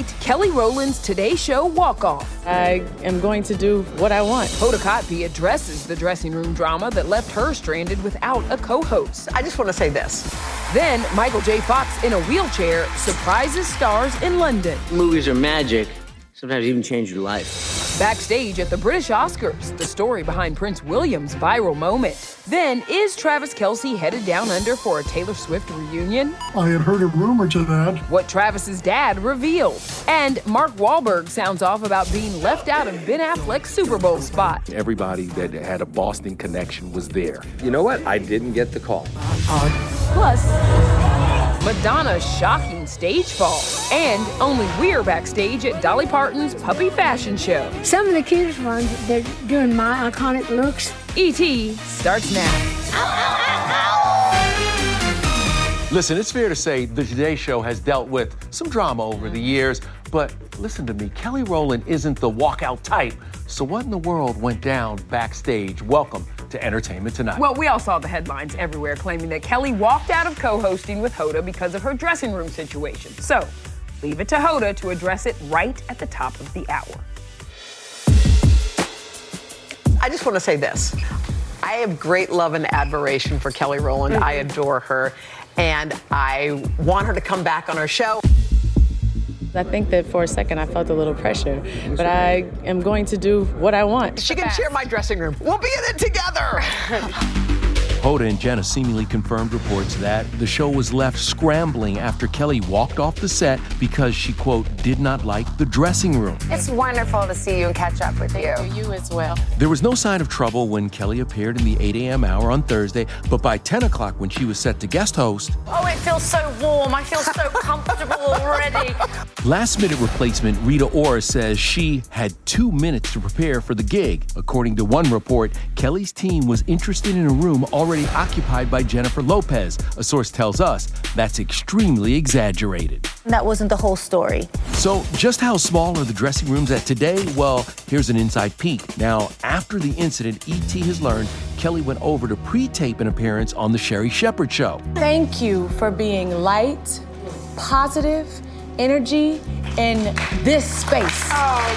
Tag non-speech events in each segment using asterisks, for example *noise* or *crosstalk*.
Tonight, Kelly Rowland's Today Show walk off. I am going to do what I want. Hoda Kotb addresses the dressing room drama that left her stranded without a co host. I just want to say this. Then, Michael J. Fox in a wheelchair surprises stars in London. Movies are magic, sometimes even change your life. Backstage at the British Oscars, the story behind Prince William's viral moment. Then, is Travis Kelce headed down under for a Taylor Swift reunion? I had heard a rumor to that. What Travis's dad revealed. And Mark Wahlberg sounds off about being left out of Ben Affleck's Super Bowl spot. Everybody that had a Boston connection was there. You know what? I didn't get the call. Plus, Madonna's shocking stage fall. And only we're backstage at Dolly Parton's puppy fashion show. Some of the cutest ones, they're doing my iconic looks. E.T. starts now. Listen, it's fair to say the Today Show has dealt with some drama over the years, but listen to me, Kelly Rowland isn't the walkout type. So what in the world went down backstage? Welcome to Entertainment Tonight. Well, we all saw the headlines everywhere claiming that Kelly walked out of co-hosting with Hoda because of her dressing room situation. So, leave it to Hoda to address it right at the top of the hour. I just want to say this. I have great love and admiration for Kelly Rowland. I adore her. And I want her to come back on our show. I think that for a second I felt a little pressure, but I am going to do what I want. She can share my dressing room. We'll be in it together. *laughs* Hoda and Jenna seemingly confirmed reports that the show was left scrambling after Kelly walked off the set because she, quote, did not like the dressing room. It's wonderful to see you and catch up with you. You, you as well. There was no sign of trouble when Kelly appeared in the 8 a.m. hour on Thursday, but by 10 o'clock when she was set to guest host, Oh, it feels so warm. I feel so comfortable already. *laughs* last minute replacement Rita Ora says she had two minutes to prepare for the gig. According to one report, Kelly's team was interested in a room already occupied by Jennifer Lopez. A source tells us that's extremely exaggerated. That wasn't the whole story. So, just how small are the dressing rooms at today? Well, here's an inside peek. Now, after the incident, ET has learned Kelly went over to pre tape an appearance on The Sherri Shepherd Show. Thank you for being light, positive, energy in this space,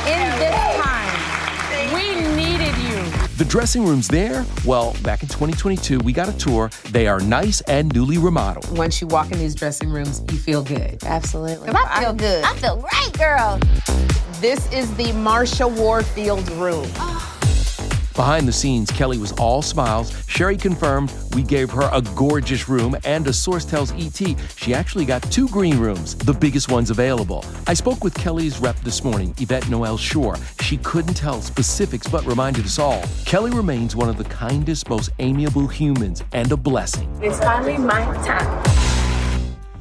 in this time. We needed you. The dressing rooms there, well, back in 2022, we got a tour. They are nice and newly remodeled. Once you walk in these dressing rooms, you feel good. Absolutely. I feel good. I feel great, girl. This is the Marsha Warfield room. Oh. Behind the scenes, Kelly was all smiles. Sherri confirmed we gave her a gorgeous room, and a source tells ET she actually got two green rooms, the biggest ones available. I spoke with Kelly's rep this morning, Yvette Noel-Schure. She couldn't tell specifics, but reminded us all Kelly remains one of the kindest, most amiable humans, and a blessing. It's finally my time.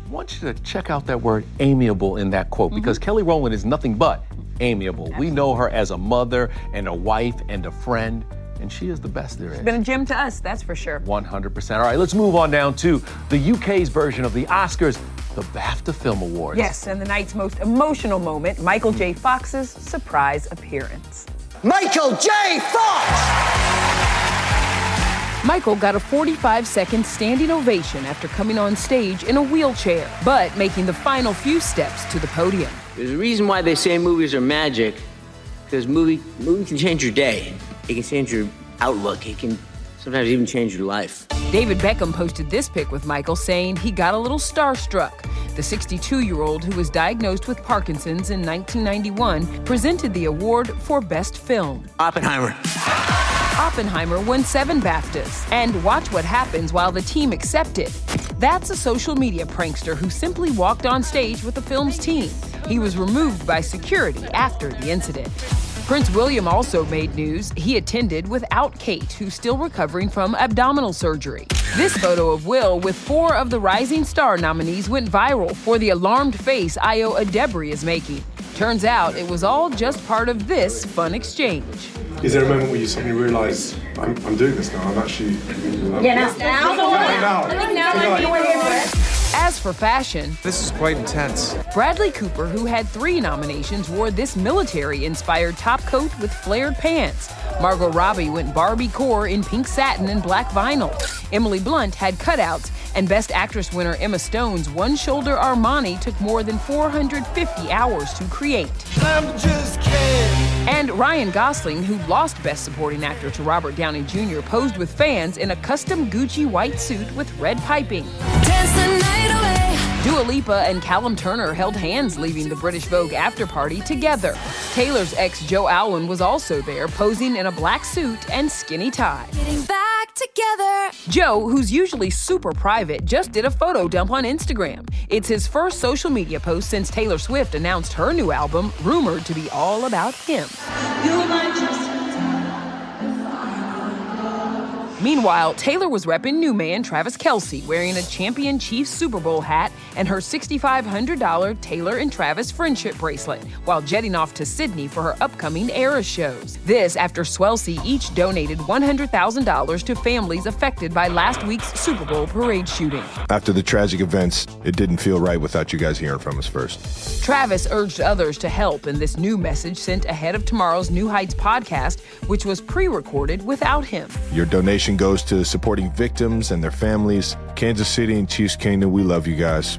I want you to check out that word amiable in that quote mm-hmm. because Kelly Rowland is nothing but amiable. We know her as a mother and a wife and a friend, and she is the best there is. Been a gem to us, that's for sure. 100%. All right, let's move on down to the UK's version of the Oscars, the BAFTA Film Awards. Yes, and the night's most emotional moment Michael J. Fox's surprise appearance. Michael J. Fox! Michael got a 45 second standing ovation after coming on stage in a wheelchair, but making the final few steps to the podium. There's a reason why they say movies are magic, because movie movie can change your day. It can change your outlook. It can sometimes even change your life. David Beckham posted this pic with Michael saying he got a little starstruck. The 62 year old who was diagnosed with Parkinson's in 1991 presented the award for Best Film. Oppenheimer. Oppenheimer won seven BAFTAs. And watch what happens while the team accepted. That's a social media prankster who simply walked on stage with the film's team. He was removed by security after the incident. Prince William also made news. He attended without Kate, who's still recovering from abdominal surgery. This photo of Will with four of the Rising Star nominees went viral for the alarmed face Ayo Edebiri is making. Turns out it was all just part of this fun exchange. Is there a moment where you suddenly realise I'm, I'm doing this now? I'm actually. I'm, Yeah, now, now the one. Now. I think now might be the one here. As for fashion, This is quite intense. Bradley Cooper, who had three nominations, wore this military inspired top coat with flared pants. Margot Robbie went Barbie core in pink satin and black vinyl. Emily Blunt had cutouts, and Best Actress winner Emma Stone's one shoulder Armani took more than 450 hours to create. I'm just kidding. And Ryan Gosling, who lost Best Supporting Actor to Robert Downey Jr., posed with fans in a custom Gucci white suit with red piping. Dua Lipa and Callum Turner held hands leaving the British Vogue after party together. Taylor's ex Joe Alwyn was also there, posing in a black suit and skinny tie. back together. Joe, who's usually super private, just did a photo dump on Instagram. It's his first social media post since Taylor Swift announced her new album, rumored to be all about him. Meanwhile, Taylor was repping new man Travis Kelce, wearing a Champion Chiefs Super Bowl hat and her $6,500 Taylor and Travis friendship bracelet, while jetting off to Sydney for her upcoming Era shows. This after Swelsey each donated $100,000 to families affected by last week's Super Bowl parade shooting. After the tragic events, it didn't feel right without you guys hearing from us first. Travis urged others to help in this new message sent ahead of tomorrow's New Heights podcast, which was pre recorded without him. Your donation goes to supporting victims and their families. Kansas City and Chiefs Kingdom, we love you guys.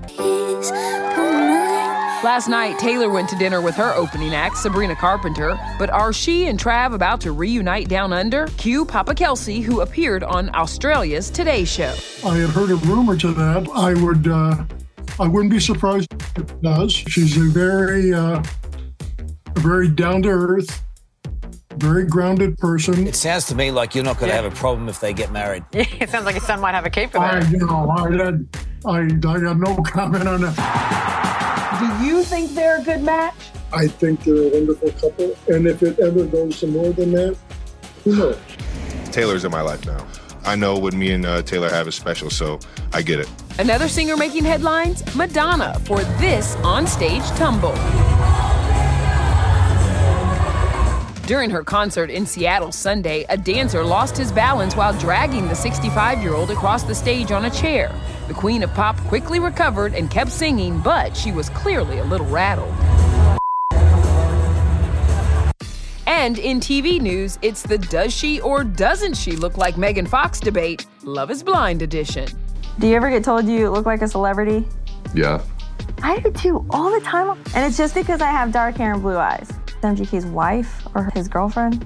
Last night, Taylor went to dinner with her opening act, Sabrina Carpenter. But are she and Trav about to reunite down under? Cue Papa Kelce, who appeared on Australia's Today Show. I had heard a rumor to that. I would. Uh, I wouldn't be surprised if it does. She's a very, uh, a very down to earth, very grounded person. It sounds to me like you're not going to have a problem if they get married. *laughs* it sounds like your son might have a cape for I, that. you know, I had, I, I got no comment on that. Do you think they're a good match? I think they're a wonderful couple, and if it ever goes to more than that, who knows? Taylor's in my life now. I know what me and uh, Taylor have is special, so I get it. Another singer making headlines? Madonna for this onstage tumble. During her concert in Seattle Sunday, a dancer lost his balance while dragging the 65 year old across the stage on a chair. The Queen of Pop quickly recovered and kept singing, but she was clearly a little rattled. And in TV news, it's the does she or doesn't she look like Megan Fox debate, Love is Blind edition. Do you ever get told you look like a celebrity? Yeah. I do too, all the time. And it's just because I have dark hair and blue eyes. MGK's wife or his girlfriend?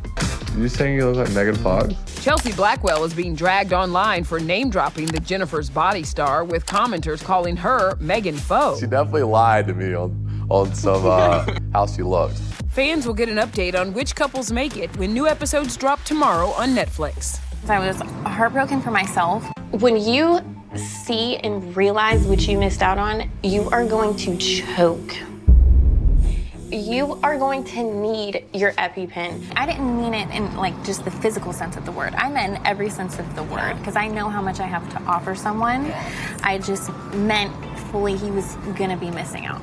You saying you look like Megan Fox? Chelsea Blackwell is being dragged online for name dropping the Jennifer's Body star, with commenters calling her Megan Foe. She definitely lied to me on, on some uh, *laughs* how she looks. Fans will get an update on which couples make it when new episodes drop tomorrow on Netflix. I was heartbroken for myself. When you see and realize what you missed out on, you are going to choke. You are going to need your EpiPen. I didn't mean it in like just the physical sense of the word. I meant every sense of the word because I know how much I have to offer someone. I just meant fully he was gonna be missing out.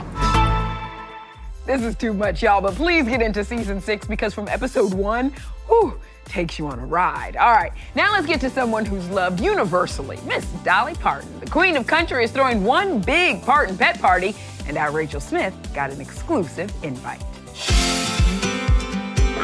This is too much, y'all, but please get into season six because from episode one, whew, takes you on a ride. All right, now let's get to someone who's loved universally, Miss Dolly Parton. The Queen of Country is throwing one big Parton pet party, and our Rachel Smith got an exclusive invite.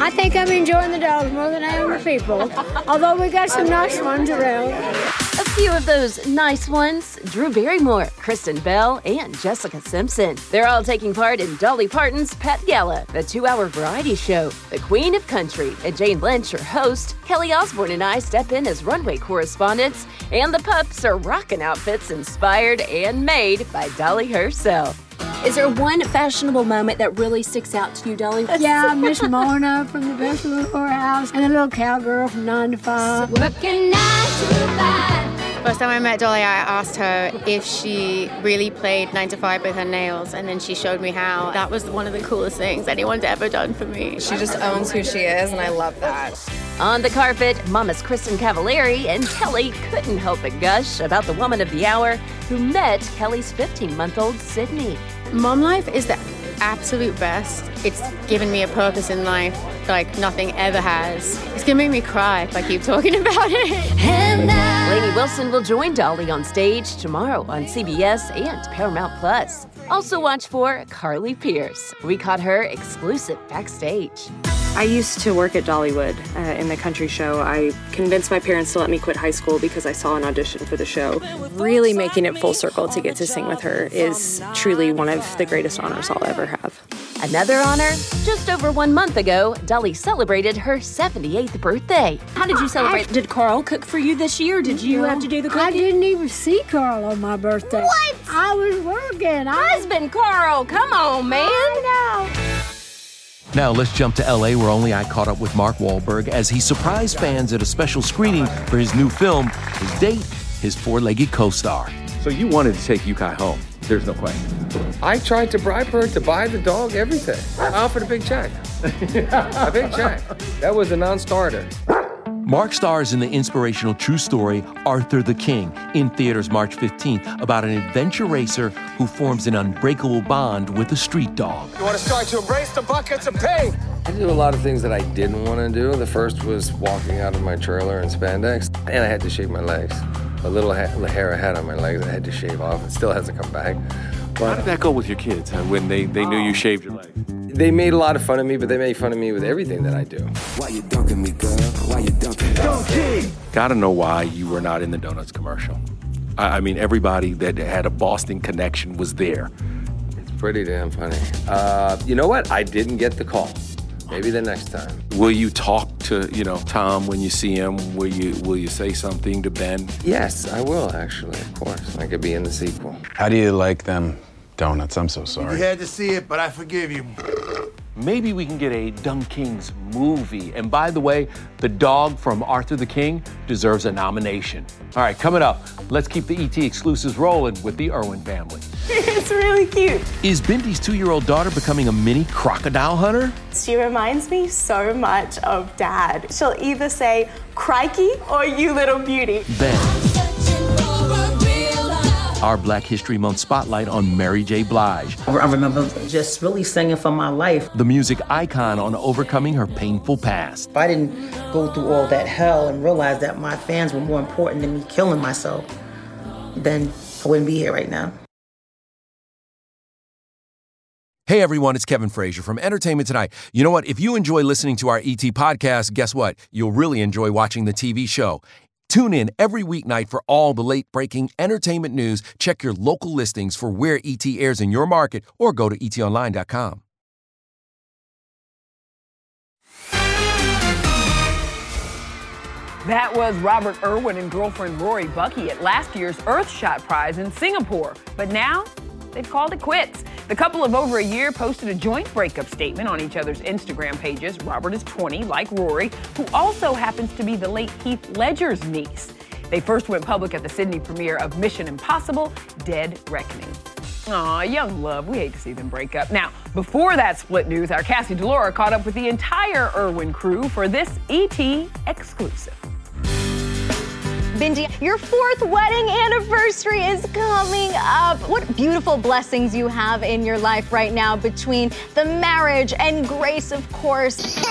I think I'm enjoying the dogs more than I am the people. Although we got some nice ones around. A few of those nice ones Drew Barrymore, Kristen Bell, and Jessica Simpson. They're all taking part in Dolly Parton's Pet Gala, the two hour variety show. The Queen of Country and Jane Lynch, her host. Kelly Osbourne and I step in as runway correspondents, and the pups are rocking outfits inspired and made by Dolly herself. Is there one fashionable moment that really sticks out to you, Dolly? Yeah, *laughs* Miss Mona from the Best Little Whorehouse and the little cowgirl from 9 to 5. Working nine to five. First time I met Dolly, I asked her if she really played 9 to 5 with her nails, and then she showed me how. That was one of the coolest things anyone's ever done for me. She just owns who she is, and I love that. On the carpet, Mama's Kristin Cavallari and Kelly couldn't help but gush about the woman of the hour who met Kelly's 15 month old Sydney. Mom life is the absolute best. It's given me a purpose in life like nothing ever has. It's gonna make me cry if I keep talking *laughs* about it. Lainey Wilson will join Dolly on stage tomorrow on CBS and Paramount Plus. Also watch for Carly Pearce. We caught her exclusive backstage. I used to work at Dollywood uh, in the country show. I convinced my parents to let me quit high school because I saw an audition for the show. Really making it full circle to get to sing with her is truly one of the greatest honors I'll ever have. Another honor? Just over one month ago, Dolly celebrated her 78th birthday. How did you celebrate? Did Carl cook for you this year? Did you have to do the cooking? I didn't even see Carl on my birthday. What? I was working. I Husband Carl, come on, man. I know. Now let's jump to LA where only I caught up with Mark Wahlberg as he surprised fans at a special screening for his new film, his date, his four-legged co-star. So you wanted to take Ukai home. There's no question. I tried to bribe her to buy the dog everything. I offered a big check. a big check. That was a non-starter. Mark stars in the inspirational true story Arthur the King in theaters March 15th about an adventure racer who forms an unbreakable bond with a street dog. You want to start to embrace the buckets of pain? I do a lot of things that I didn't want to do. The first was walking out of my trailer in spandex, and I had to shave my legs. A little ha- hair I had on my legs, I had to shave off. It still hasn't come back. How did that go with your kids huh, when they, they knew you shaved your leg? They made a lot of fun of me, but they made fun of me with everything that I do. Why you dunking me, girl? Why you dunking me? Gotta know why you were not in the Donuts commercial. I, I mean, everybody that had a Boston connection was there. It's pretty damn funny. Uh, you know what? I didn't get the call. Maybe the next time. Will you talk to, you know, Tom when you see him? Will you will you say something to Ben? Yes, I will actually, of course. I could be in the sequel. How do you like them donuts? I'm so sorry. You had to see it, but I forgive you. Maybe we can get a DunKings movie. And by the way, the dog from Arthur the King deserves a nomination. All right, coming up, let's keep the ET exclusives rolling with the Irwin family. *laughs* it's really cute. Is Bindi's two year old daughter becoming a mini crocodile hunter? She reminds me so much of dad. She'll either say, crikey, or you little beauty. Ben. Our Black History Month spotlight on Mary J. Blige, I remember just really singing for my life. the music icon on overcoming her painful past. If I didn't go through all that hell and realize that my fans were more important than me killing myself, then I wouldn't be here right now. Hey everyone, it's Kevin Frazier from Entertainment Tonight. You know what? If you enjoy listening to our ET podcast, guess what? You'll really enjoy watching the TV show. Tune in every weeknight for all the late breaking entertainment news. Check your local listings for where ET airs in your market or go to etonline.com. That was Robert Irwin and girlfriend Rory Bucky at last year's Earthshot Prize in Singapore. But now, they've called it quits. The couple of over a year posted a joint breakup statement on each other's Instagram pages. Robert is 20, like Rory, who also happens to be the late Heath Ledger's niece. They first went public at the Sydney premiere of Mission Impossible Dead Reckoning. Aw, young love. We hate to see them break up. Now, before that split news, our Cassie DiLaura caught up with the entire Irwin crew for this ET exclusive. Bindi, your fourth wedding anniversary is coming up. What beautiful blessings you have in your life right now between the marriage and Grace, of course. *laughs*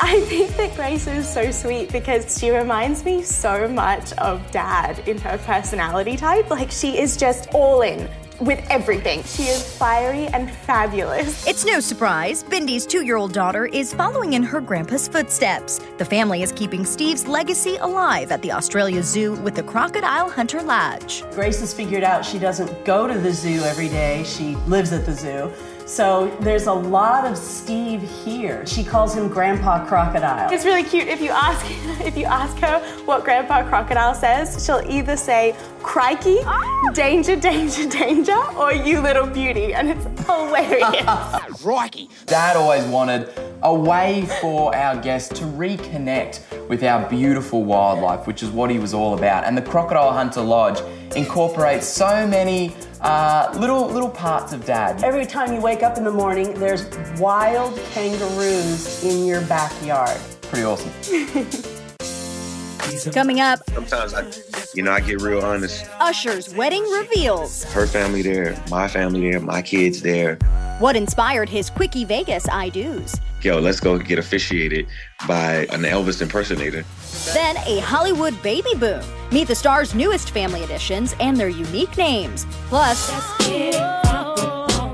I think that Grace is so sweet because she reminds me so much of dad in her personality type. Like she is just all in with everything. She is fiery and fabulous. It's no surprise, Bindi's two year old daughter is following in her grandpa's footsteps. The family is keeping Steve's legacy alive at the Australia Zoo with the Crocodile Hunter Lodge. Grace has figured out she doesn't go to the zoo every day, she lives at the zoo. So there's a lot of Steve here. She calls him Grandpa Crocodile. It's really cute. If you ask *laughs* if you ask her what Grandpa Crocodile says, she'll either say "crikey," ah! "danger, danger, danger," or "you little beauty," and it's hilarious. *laughs* Crikey! Dad always wanted a way for our guests to reconnect with our beautiful wildlife, which is what he was all about. And the Crocodile Hunter Lodge incorporates so many uh, little little parts of Dad. Every time you wake up in the morning, there's wild kangaroos in your backyard. Pretty awesome. *laughs* Coming up, Sometimes I, you know, I get real honest. Usher's wedding reveals. Her family there, my family there, my kids there. What inspired his Quickie Vegas I do's. Yo, let's go get officiated by an Elvis impersonator. Then a Hollywood baby boom. Meet the star's newest family additions and their unique names. Plus,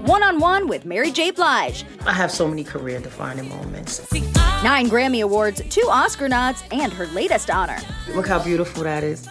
one on one with Mary J. Blige. I have so many career defining moments. Nine Grammy Awards, two Oscar nods, and her latest honor. Look how beautiful that is.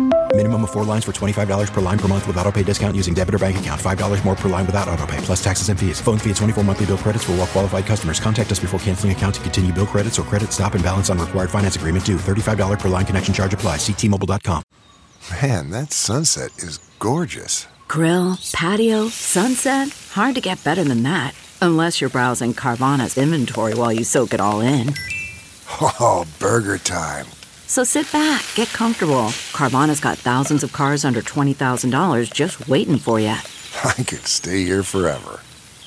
Minimum of four lines for $25 per line per month with auto pay discount using debit or bank account. $5 more per line without auto pay, plus taxes and fees. Phone fee at 24 monthly bill credits for all well qualified customers. Contact us before canceling account to continue bill credits or credit stop and balance on required finance agreement due. $35 per line connection charge apply. Ctmobile.com. Man, that sunset is gorgeous. Grill, patio, sunset. Hard to get better than that. Unless you're browsing Carvana's inventory while you soak it all in. Oh, burger time. So sit back, get comfortable. Carvana's got thousands of cars under $20,000 just waiting for you. *laughs* I could stay here forever.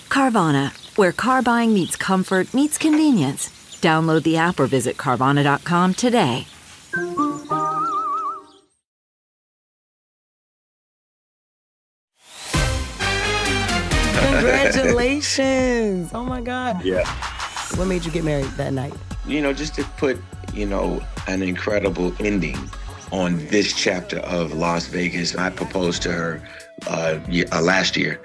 Carvana, where car buying meets comfort, meets convenience. Download the app or visit Carvana.com today. Congratulations! *laughs* Oh my God. Yeah. What made you get married that night? You know, just to put, you know, an incredible ending on this chapter of Las Vegas. I proposed to her uh, uh, last year,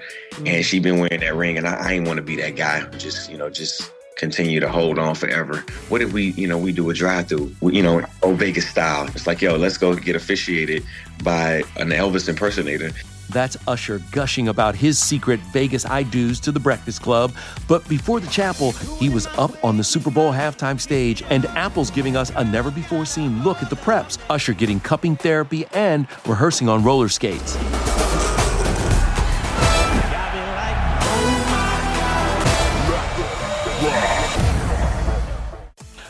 and she been wearing that ring, and I, I ain't want to be that guy. who Just, you know, just continue to hold on forever. What if we, you know, we do a drive-through, you know, old Vegas style? It's like, yo, let's go get officiated by an Elvis impersonator. That's Usher gushing about his secret Vegas I do's to the Breakfast Club. But before the chapel, he was up on the Super Bowl halftime stage, and Apple's giving us a never before seen look at the preps. Usher getting cupping therapy and rehearsing on roller skates.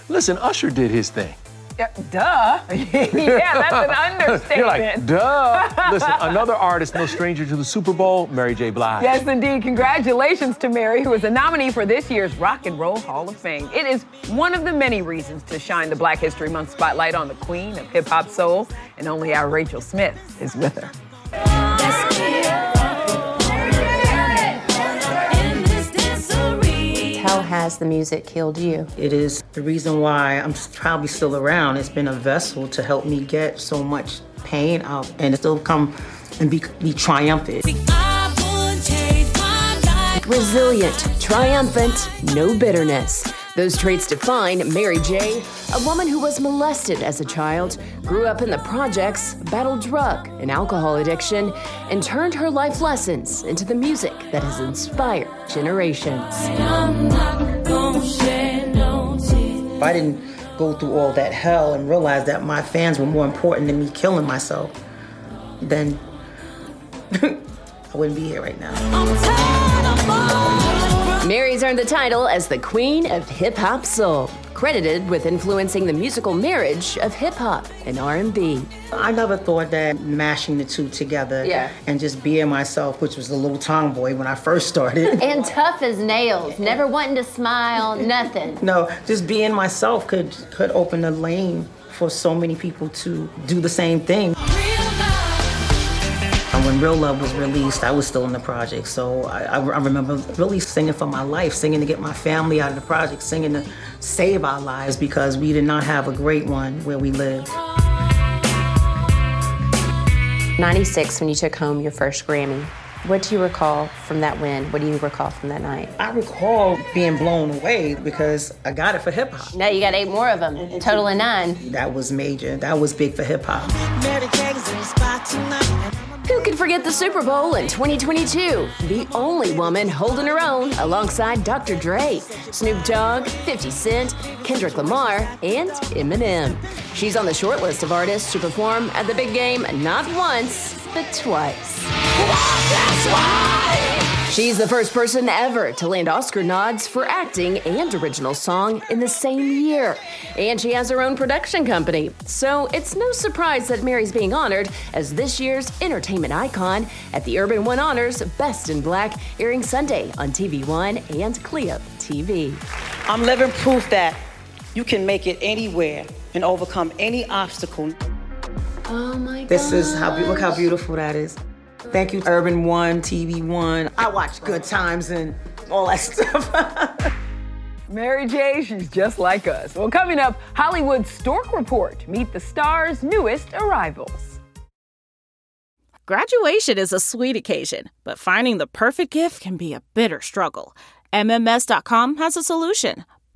Listen, Usher did his thing. Yeah, duh. *laughs* yeah, that's an understatement. *laughs* You're like, duh. *laughs* Listen, another artist, no stranger to the Super Bowl, Mary J. Blige. Yes, indeed. Congratulations to Mary, who is a nominee for this year's Rock and Roll Hall of Fame. It is one of the many reasons to shine the Black History Month spotlight on the queen of hip hop soul, and only our Rachel Smith is with her. Has the music healed you? It is the reason why I'm probably still around. It's been a vessel to help me get so much pain out and still come and be, be triumphant. Resilient, triumphant, no bitterness. Those traits define Mary J., a woman who was molested as a child, grew up in the projects, battled drug and alcohol addiction, and turned her life lessons into the music that has inspired generations. If I didn't go through all that hell and realize that my fans were more important than me killing myself, then *laughs* I wouldn't be here right now. Mary's earned the title as the Queen of Hip Hop Soul, credited with influencing the musical marriage of hip hop and R&B. I never thought that mashing the two together Yeah. and just being myself, which was a little tomboy when I first started. *laughs* And tough as nails, never wanting to smile, *laughs* nothing. no, just being myself could could open a lane for so many people to do the same thing. And when Real Love was released, I was still in the project, so I, I, I remember really singing for my life, singing to get my family out of the project, singing to save our lives because we did not have a great one where we lived. 96 when you took home your first Grammy. What do you recall from that win? What do you recall from that night? I recall being blown away because I got it for hip hop. Now you got eight more of them, total of nine. That was major. That was big for hip hop. Who could forget the Super Bowl in 2022? The only woman holding her own alongside Dr. Dre, Snoop Dogg, 50 Cent, Kendrick Lamar, and Eminem. She's on the short list of artists to perform at the big game not once, but twice. She's the first person ever to land Oscar nods for acting and original song in the same year. And she has her own production company. So it's no surprise that Mary's being honored as this year's entertainment icon at the Urban One Honors Best in Black, airing Sunday on TV One and Cleo TV. I'm living proof that you can make it anywhere and overcome any obstacle. Oh my god. This is how be- look how beautiful that is. Thank you, Urban One, TV One. I watch Good Times and all that *laughs* stuff. Mary J, she's just like us. Well, coming up, Hollywood Stork Report. Meet the star's newest arrivals. Graduation is a sweet occasion, but finding the perfect gift can be a bitter struggle. MMS.com has a solution.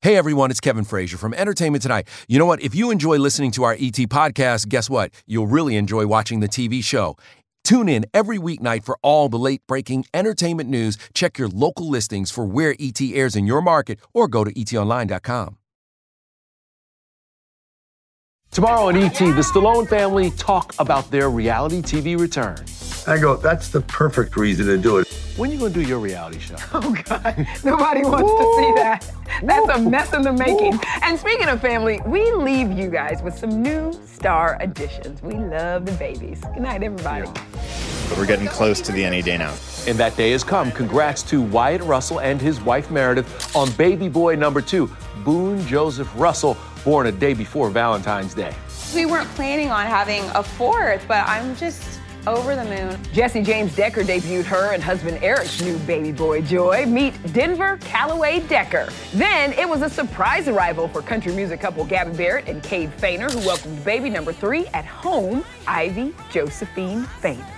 Hey everyone, it's Kevin Frazier from Entertainment Tonight. You know what? If you enjoy listening to our ET podcast, guess what? You'll really enjoy watching the TV show. Tune in every weeknight for all the late breaking entertainment news. Check your local listings for where ET airs in your market or go to etonline.com. Tomorrow on ET, the Stallone family talk about their reality TV return. I go, that's the perfect reason to do it. When you gonna do your reality show? *laughs* Oh, God. Nobody wants to see that. That's a mess in the making. And speaking of family, we leave you guys with some new star additions. We love the babies. Good night, everybody. But we're getting close to the any day now. And that day has come. Congrats to Wyatt Russell and his wife Meredith on baby boy number two, Boone Joseph Russell, born a day before Valentine's Day. We weren't planning on having a fourth, but I'm just over the moon. Jesse James Decker debuted her and husband Eric's new baby boy Joy. Meet Denver Calloway Decker. Then it was a surprise arrival for country music couple Gabby Barrett and Cade Foehner, who welcomed baby number three at home, Ivy Josephine Foehner.